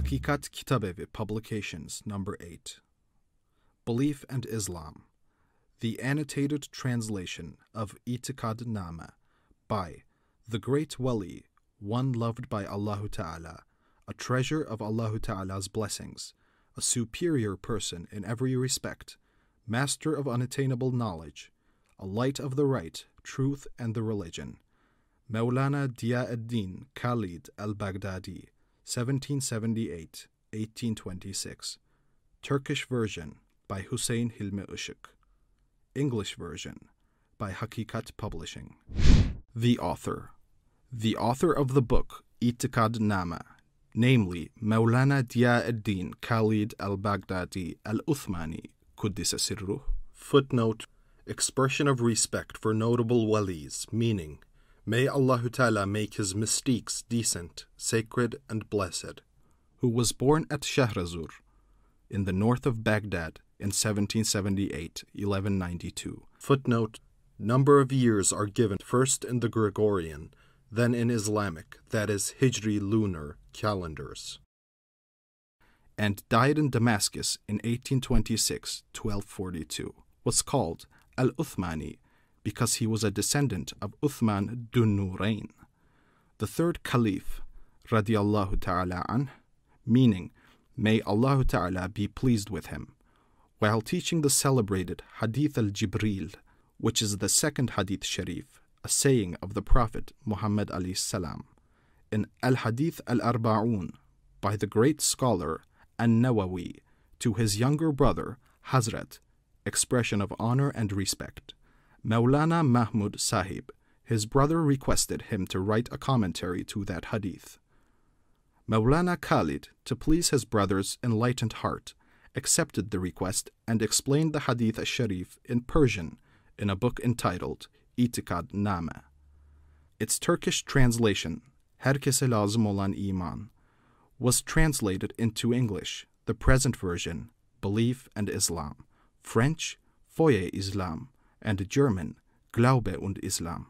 Hakikat Kitabevi Publications, Number 8. Belief and Islam. The Annotated Translation of Itikad Nama by the Great Wali, one loved by Allah Ta'ala, a treasure of Allah Ta'ala's blessings, a superior person in every respect, master of unattainable knowledge, a light of the right, truth, and the religion. Maulana Dia ad-Din Khalid al-Baghdadi, 1778 1826. Turkish version by Hussein Hilmi Işık. English version by Hakikat Publishing. The author. The author of the book Itikad Nama, namely Maulana Dia ad-Din Khalid al-Baghdadi al-Uthmani, Quddisa Sirruh. Footnote Expression of respect for notable walis, meaning May Allah Ta'ala make his mystiques decent, sacred, and blessed. Who was born at Shahrazur, in the north of Baghdad in 1778 1192. Footnote Number of years are given first in the Gregorian, then in Islamic, that is, Hijri lunar, calendars. And died in Damascus in 1826 1242. Was called Al Uthmani because he was a descendant of Uthman dun Nurayn, the third caliph, radiallahu ta'ala anh, meaning, may Allah ta'ala be pleased with him, while teaching the celebrated Hadith al-Jibril, which is the second Hadith Sharif, a saying of the Prophet Muhammad alayhi salam, in Al-Hadith al-Arba'un, by the great scholar An-Nawawi, to his younger brother, Hazrat, expression of honor and respect. Maulana Mahmud Sahib, his brother requested him to write a commentary to that hadith. Maulana Khalid, to please his brother's enlightened heart, accepted the request and explained the hadith al-Sharif in Persian in a book entitled Itikad Nama. Its Turkish translation, Herkese lazım olan iman, was translated into English, the present version, Belief and Islam, French, Foye Islam, and German Glaube und Islam.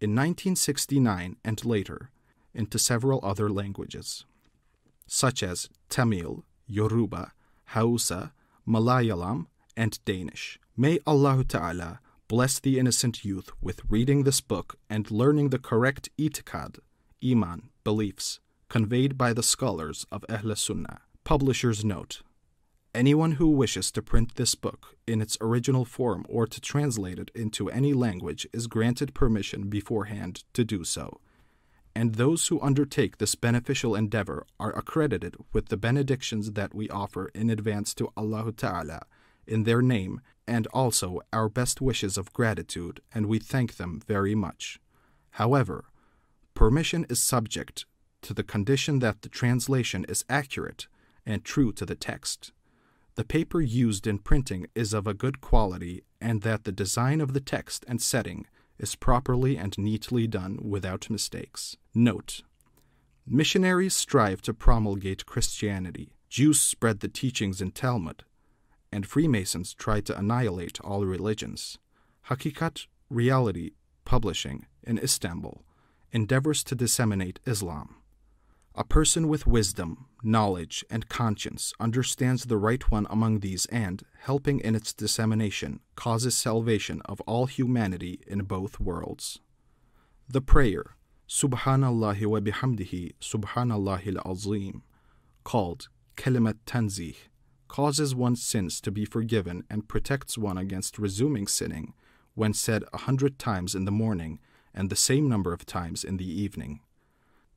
In 1969 and later, into several other languages, such as Tamil, Yoruba, Hausa, Malayalam, and Danish. May Allah Ta'ala bless the innocent youth with reading this book and learning the correct itikad, iman, beliefs, conveyed by the scholars of Ahl Sunnah. Publisher's note. Anyone who wishes to print this book in its original form or to translate it into any language is granted permission beforehand to do so. And those who undertake this beneficial endeavor are accredited with the benedictions that we offer in advance to Allah Ta'ala in their name and also our best wishes of gratitude, and we thank them very much. However, permission is subject to the condition that the translation is accurate and true to the text the paper used in printing is of a good quality and that the design of the text and setting is properly and neatly done without mistakes. Note Missionaries strive to promulgate Christianity, Jews spread the teachings in Talmud, and Freemasons try to annihilate all religions. Hakikat Reality Publishing in Istanbul endeavors to disseminate Islam. A person with wisdom, knowledge, and conscience understands the right one among these and, helping in its dissemination, causes salvation of all humanity in both worlds. The prayer, Subhanallah wa bihamdihi Subhanallahil Azim, called Kalimat Tanzih, causes one's sins to be forgiven and protects one against resuming sinning when said a hundred times in the morning and the same number of times in the evening.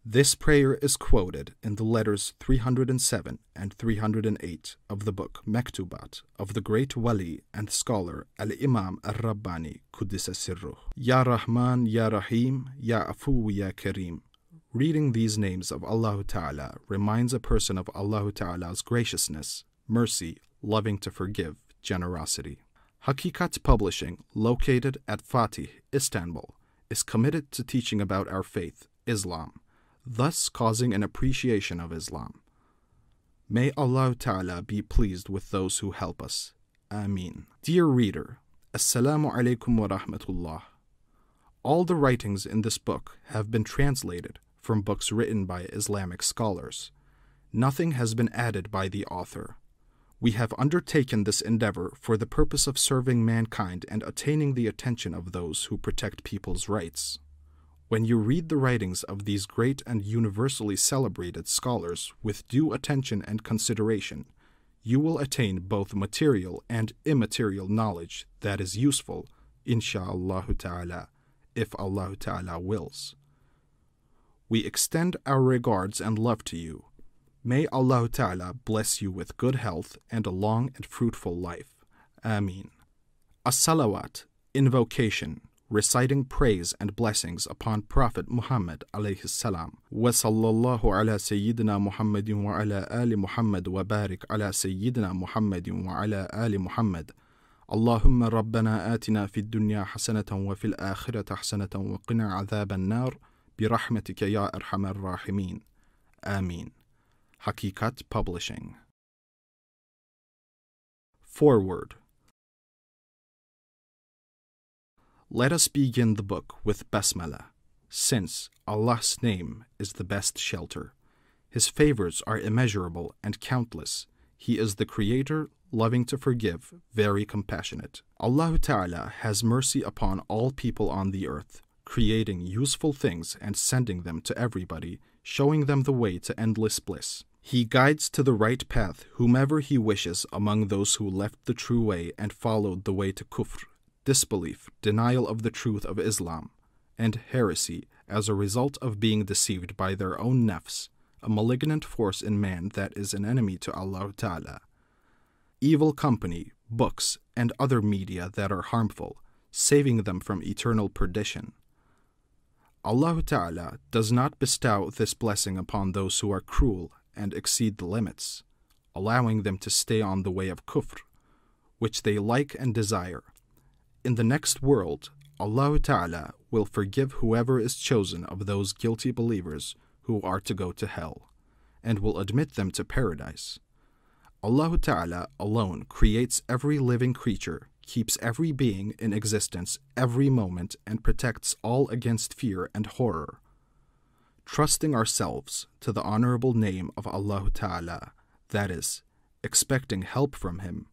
This prayer is quoted in the letters 307 and 308 of the book Mektubat of the great wali and scholar Al-Imam Al-Rabbani Quddisa Sirruh. Ya Rahman, Ya Rahim, Ya Afu, Ya Kareem. Reading these names of Allah Ta'ala reminds a person of Allah Ta'ala's graciousness, mercy, loving to forgive, generosity. Hakikat Publishing, located at Fatih, Istanbul, is committed to teaching about our faith, Islam thus causing an appreciation of Islam. May Allah Ta'ala be pleased with those who help us. Ameen. Dear reader, Assalamu alaikum wa rahmatullah. All the writings in this book have been translated from books written by Islamic scholars. Nothing has been added by the author. We have undertaken this endeavor for the purpose of serving mankind and attaining the attention of those who protect people's rights. When you read the writings of these great and universally celebrated scholars with due attention and consideration, you will attain both material and immaterial knowledge that is useful, insha'Allah ta'ala, if Allah ta'ala wills. We extend our regards and love to you. May Allah ta'ala bless you with good health and a long and fruitful life. Ameen. As-salawat, invocation, reciting praise and blessings upon Prophet Muhammad alayhi salam. Wa sallallahu ala Sayyidina Muhammadin wa ala ali Muhammad wa barik ala Sayyidina Muhammadin wa ala ali Muhammad. اللهم ربنا آتنا في الدنيا حسنة وفي الآخرة حسنة وقنا عذاب النار برحمتك يا أرحم الراحمين آمين Hakikat Publishing Forward Let us begin the book with Basmala, since Allah's name is the best shelter. His favors are immeasurable and countless. He is the Creator, loving to forgive, very compassionate. Allah Ta'ala has mercy upon all people on the earth, creating useful things and sending them to everybody, showing them the way to endless bliss. He guides to the right path whomever He wishes among those who left the true way and followed the way to kufr, disbelief, denial of the truth of Islam, and heresy as a result of being deceived by their own nafs, a malignant force in man that is an enemy to Allah Ta'ala. Evil company, books, and other media that are harmful, saving them from eternal perdition. Allah Ta'ala does not bestow this blessing upon those who are cruel and exceed the limits, allowing them to stay on the way of kufr, which they like and desire. In the next world, Allah Ta'ala will forgive whoever is chosen of those guilty believers who are to go to hell, and will admit them to paradise. Allah Ta'ala alone creates every living creature, keeps every being in existence every moment, and protects all against fear and horror. Trusting ourselves to the honorable name of Allah Ta'ala, that is, expecting help from Him,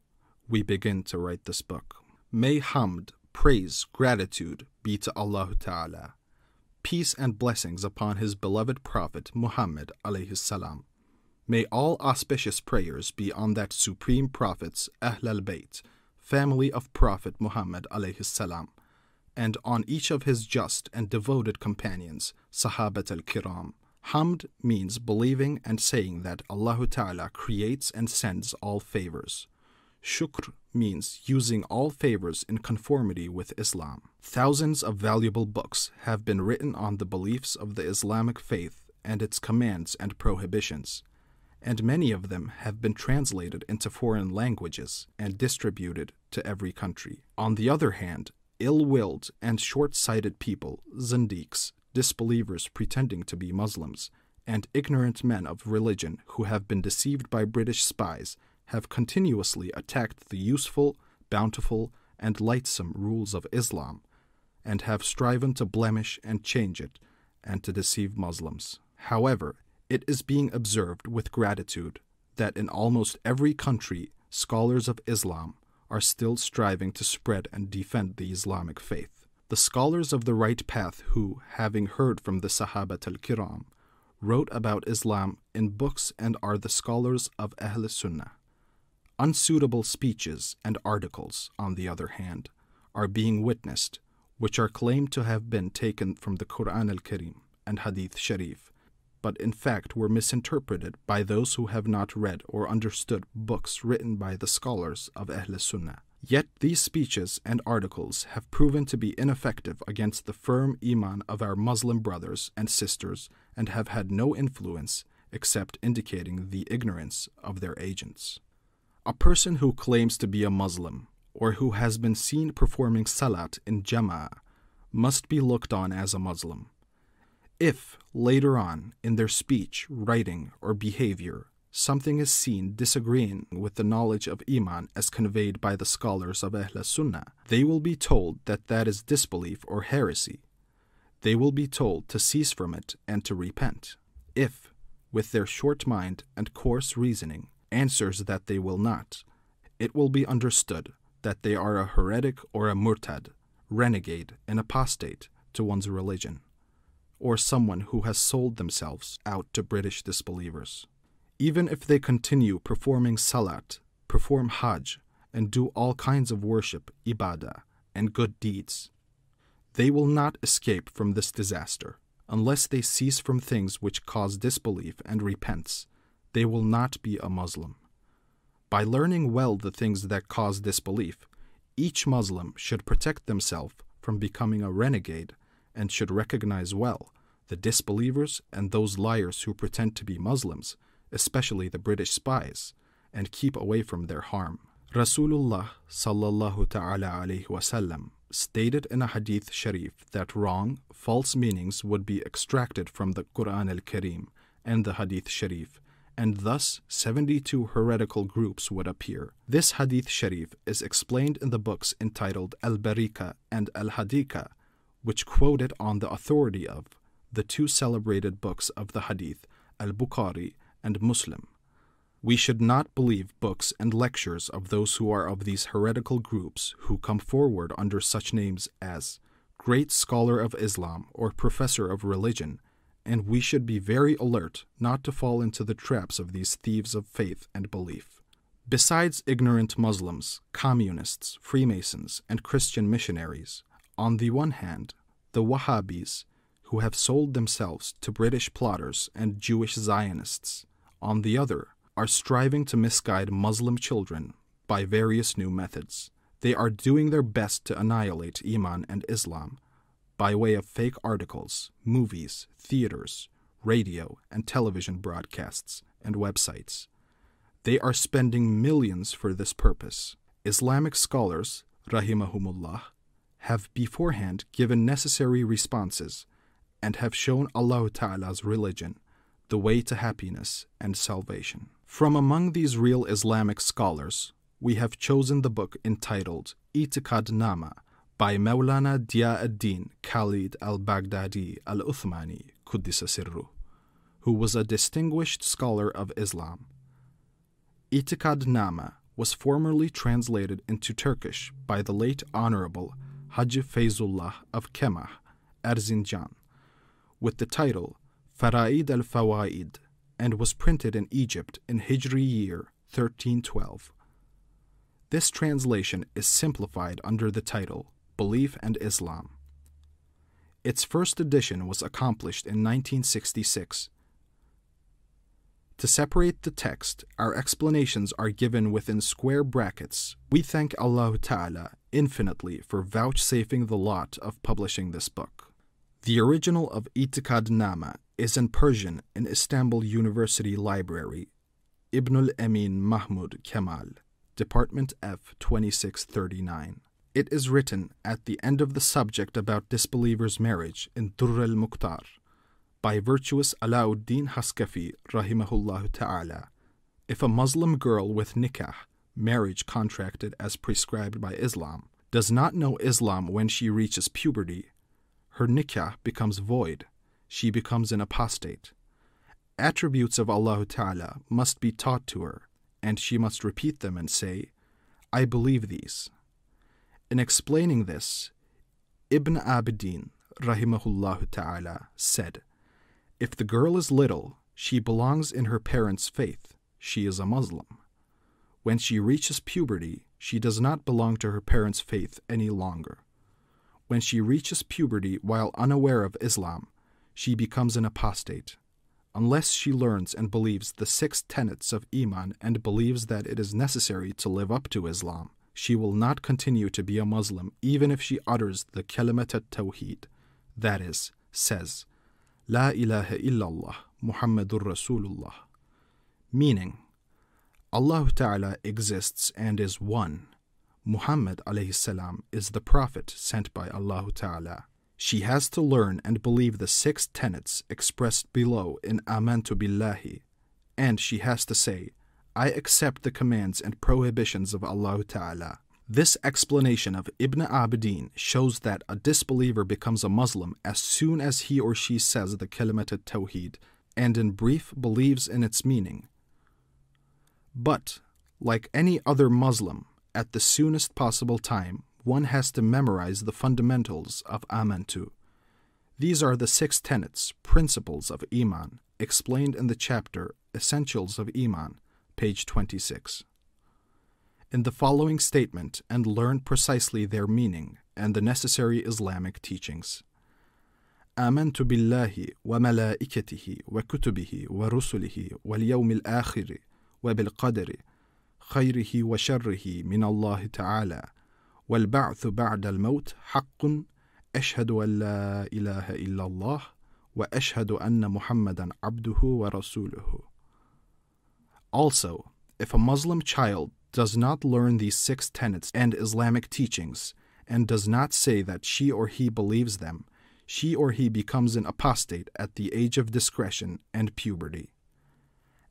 we begin to write this book. May hamd, praise, gratitude be to Allah Ta'ala. Peace and blessings upon His beloved Prophet Muhammad alayhi salam. May all auspicious prayers be on that supreme Prophet's Ahl al-Bayt, family of Prophet Muhammad alayhi salam, and on each of his just and devoted companions, Sahabat al-Kiram. Hamd means believing and saying that Allah Ta'ala creates and sends all favors. Shukr means using all favors in conformity with Islam. Thousands of valuable books have been written on the beliefs of the Islamic faith and its commands and prohibitions, and many of them have been translated into foreign languages and distributed to every country. On the other hand, ill willed and short sighted people, zindiqs, disbelievers pretending to be Muslims, and ignorant men of religion who have been deceived by British spies have continuously attacked the useful, bountiful, and lightsome rules of Islam, and have striven to blemish and change it, and to deceive Muslims. However, it is being observed with gratitude that in almost every country scholars of Islam are still striving to spread and defend the Islamic faith. The scholars of the right path who, having heard from the Sahabat al Kiram, wrote about Islam in books and are the scholars of Ahl Sunnah. Unsuitable speeches and articles, on the other hand, are being witnessed, which are claimed to have been taken from the Quran al Karim and Hadith Sharif, but in fact were misinterpreted by those who have not read or understood books written by the scholars of Ahl Sunnah. Yet these speeches and articles have proven to be ineffective against the firm Iman of our Muslim brothers and sisters and have had no influence except indicating the ignorance of their agents. A person who claims to be a Muslim or who has been seen performing salat in Jama'ah must be looked on as a Muslim. If, later on, in their speech, writing, or behavior, something is seen disagreeing with the knowledge of Iman as conveyed by the scholars of Ahl Sunnah, they will be told that that is disbelief or heresy. They will be told to cease from it and to repent. If, with their short mind and coarse reasoning, answers that they will not, it will be understood that they are a heretic or a murtad, renegade, and apostate to one's religion, or someone who has sold themselves out to British disbelievers. Even if they continue performing salat, perform hajj, and do all kinds of worship, ibadah, and good deeds, they will not escape from this disaster. Unless they cease from things which cause disbelief and repents, they will not be a Muslim. By learning well the things that cause disbelief, each Muslim should protect themselves from becoming a renegade and should recognize well the disbelievers and those liars who pretend to be Muslims, especially the British spies, and keep away from their harm. Rasulullah sallallahu ta'ala alayhi wasallam stated in a hadith sharif that wrong, false meanings would be extracted from the Quran al-Karim and the hadith sharif and thus 72 heretical groups would appear. This hadith sharif is explained in the books entitled Al Barika and Al Hadika, which quoted on the authority of the two celebrated books of the hadith, Al Bukhari and Muslim. We should not believe books and lectures of those who are of these heretical groups who come forward under such names as Great Scholar of Islam or Professor of Religion and we should be very alert not to fall into the traps of these thieves of faith and belief. Besides ignorant Muslims, communists, Freemasons, and Christian missionaries, on the one hand, the Wahhabis, who have sold themselves to British plotters and Jewish Zionists, on the other, are striving to misguide Muslim children by various new methods. They are doing their best to annihilate Iman and Islam by way of fake articles, movies, theaters, radio, and television broadcasts, and websites. They are spending millions for this purpose. Islamic scholars, rahimahumullah, have beforehand given necessary responses and have shown Allah Ta'ala's religion, the way to happiness and salvation. From among these real Islamic scholars, we have chosen the book entitled Itikad Nama by Maulana Dia ad-Din Khalid al-Baghdadi al-Uthmani Quddisa Sirru, who was a distinguished scholar of Islam. Itikad Nama was formerly translated into Turkish by the late Honorable Haji Fayzullah of Kemah, Erzincan, with the title Faraid al-Fawaid and was printed in Egypt in Hijri year 1312. This translation is simplified under the title Belief and Islam. Its first edition was accomplished in 1966. To separate the text, our explanations are given within square brackets. We thank Allah Ta'ala infinitely for vouchsafing the lot of publishing this book. The original of Itikad Nama is in Persian in Istanbul University Library, Ibn al-Amin Mahmud Kemal, Department F 2639. It is written at the end of the subject about disbelievers' marriage in Durr al Mukhtar by virtuous Alauddin Haskafi rahimahullah ta'ala. If a Muslim girl with nikah, marriage contracted as prescribed by Islam, does not know Islam when she reaches puberty, her nikah becomes void, she becomes an apostate. Attributes of Allah Ta'ala must be taught to her, and she must repeat them and say, I believe these. In explaining this, Ibn Abidin, rahimahullah ta'ala, said, If the girl is little, she belongs in her parents' faith, she is a Muslim. When she reaches puberty, she does not belong to her parents' faith any longer. When she reaches puberty while unaware of Islam, she becomes an apostate. Unless she learns and believes the six tenets of Iman and believes that it is necessary to live up to Islam, she will not continue to be a Muslim even if she utters the kalimat at-tawheed, that is, says, La ilaha illallah Muhammadur Rasulullah, meaning, Allah Ta'ala exists and is one. Muhammad alayhi salam is the prophet sent by Allah Ta'ala. She has to learn and believe the six tenets expressed below in Amantu Billahi, and she has to say, I accept the commands and prohibitions of Allah Ta'ala. This explanation of Ibn Abidin shows that a disbeliever becomes a Muslim as soon as he or she says the kalimat tawheed and in brief believes in its meaning. But, like any other Muslim, at the soonest possible time, one has to memorize the fundamentals of Amantu. These are the six tenets, principles of Iman, explained in the chapter Essentials of Iman, page 26. In the following statement, and learn precisely their meaning and the necessary Islamic teachings. آمنت بالله وملائكته وكتبه ورسله واليوم الآخر وبالقدر خيره وشره من الله تعالى والبعث بعد الموت حق أشهد أن لا إله إلا الله وأشهد أن محمدا عبده ورسوله also, if a Muslim child does not learn these six tenets and Islamic teachings, and does not say that she or he believes them, she or he becomes an apostate at the age of discretion and puberty.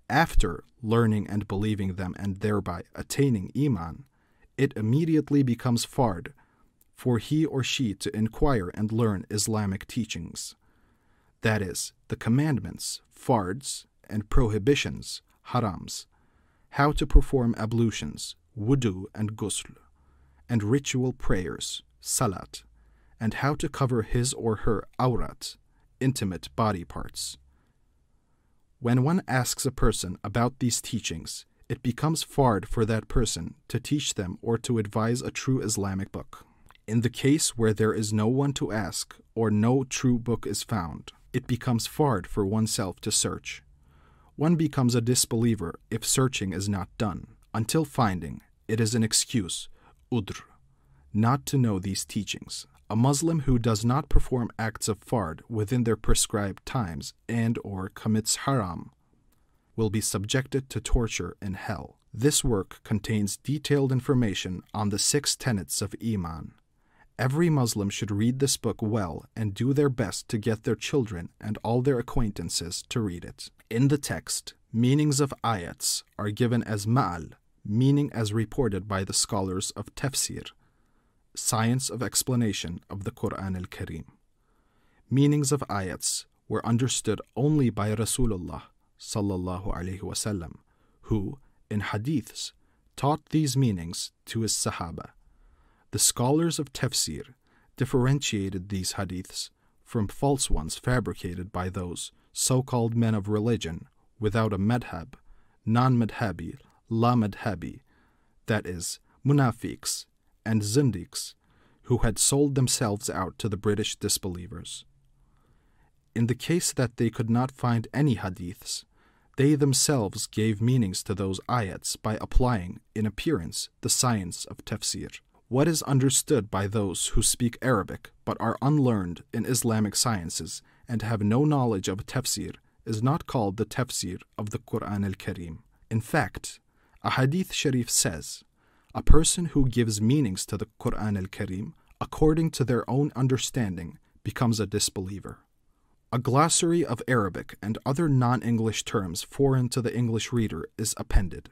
After learning and believing them and thereby attaining Iman, it immediately becomes fard for he or she to inquire and learn Islamic teachings. That is, the commandments, fards, and prohibitions, harams, how to perform ablutions, wudu and ghusl, and ritual prayers, salat, and how to cover his or her awrat, intimate body parts. When one asks a person about these teachings, it becomes fard for that person to teach them or to advise a true Islamic book. In the case where there is no one to ask or no true book is found, it becomes fard for oneself to search. One becomes a disbeliever if searching is not done. Until finding, it is an excuse, udr, not to know these teachings. A Muslim who does not perform acts of fard within their prescribed times and or commits haram will be subjected to torture in hell. This work contains detailed information on the six tenets of Iman. Every Muslim should read this book well and do their best to get their children and all their acquaintances to read it. In the text, meanings of ayats are given as ma'al, meaning as reported by the scholars of tafsir, science of explanation of the Quran al Karim. Meanings of ayats were understood only by Rasulullah sallallahu alaihi wasallam, who, in hadiths, taught these meanings to his Sahaba. The scholars of tafsir differentiated these hadiths from false ones fabricated by those so called men of religion without a madhab, non madhabi, la madhabi, that is, munafiqs and zindiqs, who had sold themselves out to the British disbelievers. In the case that they could not find any hadiths, they themselves gave meanings to those ayats by applying, in appearance, the science of tafsir. What is understood by those who speak Arabic but are unlearned in Islamic sciences and have no knowledge of tafsir is not called the tafsir of the Quran al Karim. In fact, a hadith sharif says, a person who gives meanings to the Quran al Karim according to their own understanding becomes a disbeliever. A glossary of Arabic and other non English terms foreign to the English reader is appended.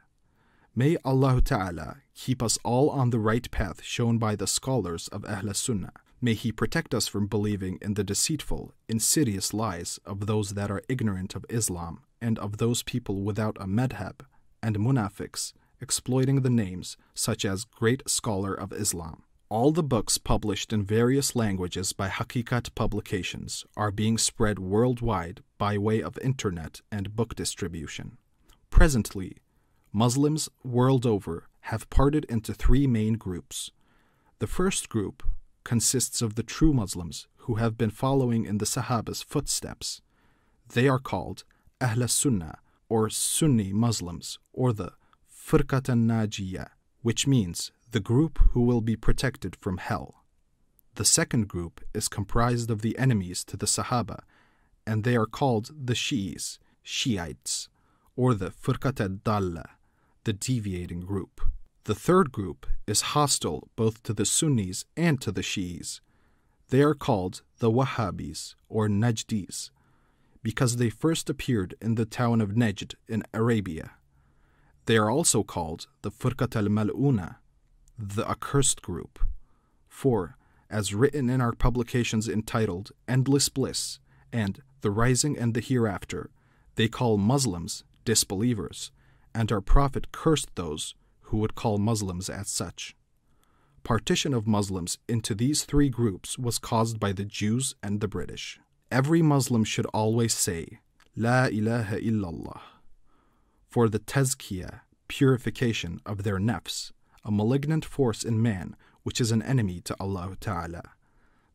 May Allah Ta'ala keep us all on the right path shown by the scholars of Ahl Sunnah. May He protect us from believing in the deceitful, insidious lies of those that are ignorant of Islam and of those people without a madhab and munafiqs exploiting the names such as Great Scholar of Islam. All the books published in various languages by Hakikat Publications are being spread worldwide by way of internet and book distribution. Presently, Muslims world over have parted into three main groups. The first group consists of the true Muslims who have been following in the Sahaba's footsteps. They are called Ahl Sunnah or Sunni Muslims or the Firqat Najiyah, which means the group who will be protected from hell. The second group is comprised of the enemies to the Sahaba, and they are called the Shi'is, Shiites, or the Firqat al-Dalla, the deviating group. The third group is hostile both to the Sunnis and to the Shi'is. They are called the Wahhabis or Najdis because they first appeared in the town of Najd in Arabia. They are also called the Firqat al Mal'una, the accursed group. For, as written in our publications entitled Endless Bliss and The Rising and the Hereafter, They call Muslims disbelievers, and our Prophet cursed those who would call Muslims as such. Partition of Muslims into these three groups was caused by the Jews and the British. Every Muslim should always say, La ilaha illallah, for the tazkiyah, purification of their nafs, a malignant force in man which is an enemy to Allah Ta'ala.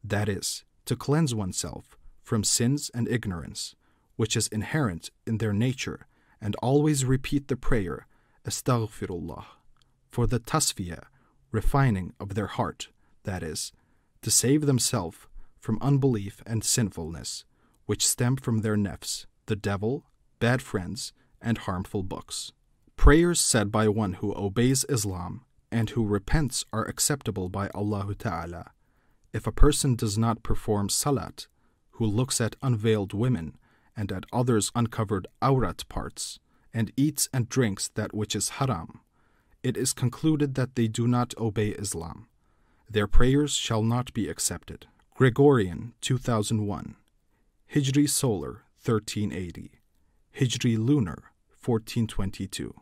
That is, to cleanse oneself from sins and ignorance, which is inherent in their nature, and always repeat the prayer, Astaghfirullah, for the tasfiyah, refining of their heart, that is, to save themselves from unbelief and sinfulness, which stem from their nefs, the devil, bad friends, and harmful books. Prayers said by one who obeys Islam and who repents are acceptable by Allah Ta'ala. If a person does not perform salat, who looks at unveiled women and at others' uncovered aurat parts, and eats and drinks that which is haram, it is concluded that they do not obey Islam. Their prayers shall not be accepted. Gregorian 2001, Hijri Solar 1380, Hijri Lunar 1422.